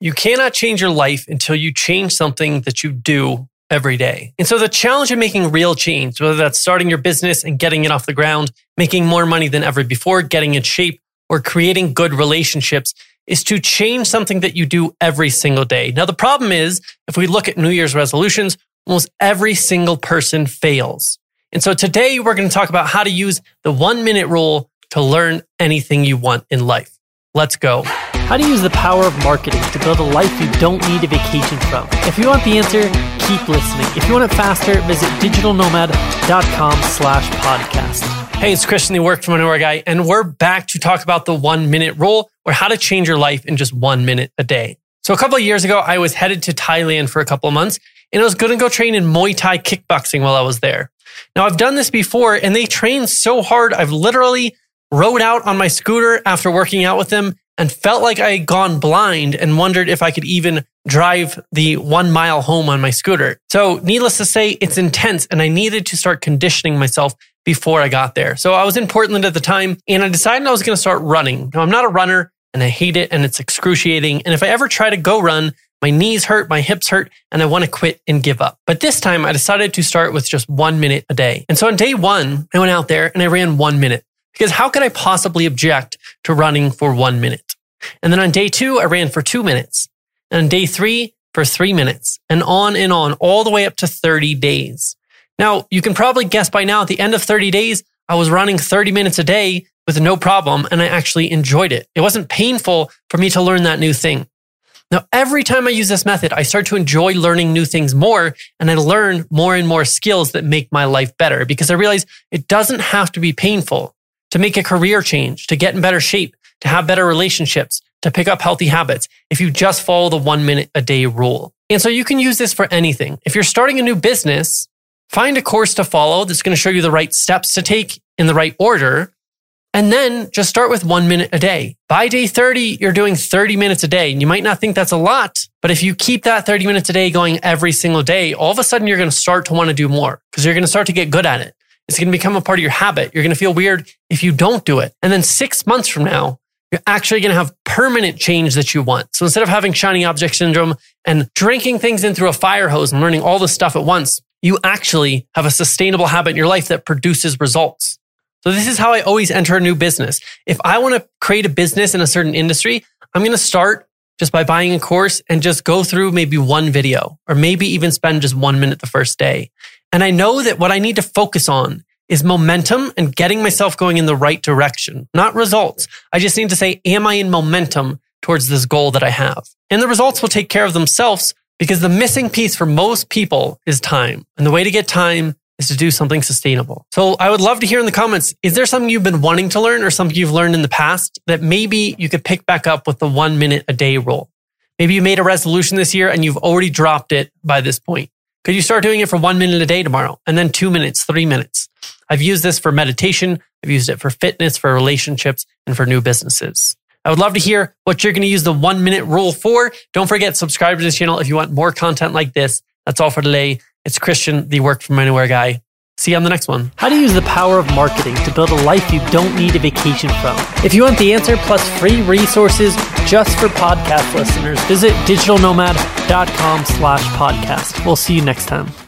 You cannot change your life until you change something that you do every day. And so the challenge of making real change, whether that's starting your business and getting it off the ground, making more money than ever before, getting in shape, or creating good relationships is to change something that you do every single day. Now, the problem is if we look at New Year's resolutions, almost every single person fails. And so today we're going to talk about how to use the one minute rule to learn anything you want in life. Let's go. How to use the power of marketing to build a life you don't need a vacation from. If you want the answer, keep listening. If you want it faster, visit digitalnomad.com slash podcast. Hey, it's Christian, the work from anywhere guy, and we're back to talk about the one minute rule or how to change your life in just one minute a day. So a couple of years ago, I was headed to Thailand for a couple of months and I was going to go train in Muay Thai kickboxing while I was there. Now I've done this before and they train so hard. I've literally rode out on my scooter after working out with them and felt like I had gone blind and wondered if I could even drive the one mile home on my scooter. So needless to say, it's intense and I needed to start conditioning myself before I got there. So I was in Portland at the time and I decided I was going to start running. Now I'm not a runner and I hate it and it's excruciating. And if I ever try to go run, my knees hurt, my hips hurt, and I want to quit and give up. But this time I decided to start with just one minute a day. And so on day one, I went out there and I ran one minute because how could I possibly object to running for one minute? And then on day two, I ran for two minutes. And on day three, for three minutes and on and on, all the way up to 30 days. Now, you can probably guess by now at the end of 30 days, I was running 30 minutes a day with no problem and I actually enjoyed it. It wasn't painful for me to learn that new thing. Now, every time I use this method, I start to enjoy learning new things more and I learn more and more skills that make my life better because I realize it doesn't have to be painful to make a career change, to get in better shape, to have better relationships, to pick up healthy habits if you just follow the one minute a day rule. And so you can use this for anything. If you're starting a new business, find a course to follow that's going to show you the right steps to take in the right order. And then just start with one minute a day. By day 30, you're doing 30 minutes a day. And you might not think that's a lot, but if you keep that 30 minutes a day going every single day, all of a sudden you're going to start to want to do more because you're going to start to get good at it. It's going to become a part of your habit. You're going to feel weird if you don't do it. And then six months from now, you're actually going to have permanent change that you want. So instead of having shiny object syndrome and drinking things in through a fire hose and learning all this stuff at once, you actually have a sustainable habit in your life that produces results. So this is how I always enter a new business. If I want to create a business in a certain industry, I'm going to start just by buying a course and just go through maybe one video or maybe even spend just one minute the first day. And I know that what I need to focus on is momentum and getting myself going in the right direction, not results. I just need to say, am I in momentum towards this goal that I have? And the results will take care of themselves because the missing piece for most people is time. And the way to get time is to do something sustainable. So I would love to hear in the comments, is there something you've been wanting to learn or something you've learned in the past that maybe you could pick back up with the one minute a day rule? Maybe you made a resolution this year and you've already dropped it by this point. Could you start doing it for one minute a day tomorrow and then two minutes, three minutes? I've used this for meditation. I've used it for fitness, for relationships, and for new businesses. I would love to hear what you're going to use the one minute rule for. Don't forget, subscribe to this channel if you want more content like this. That's all for today. It's Christian, the work from anywhere guy. See you on the next one. How to use the power of marketing to build a life you don't need a vacation from. If you want the answer plus free resources just for podcast listeners, visit digitalnomad.com slash podcast. We'll see you next time.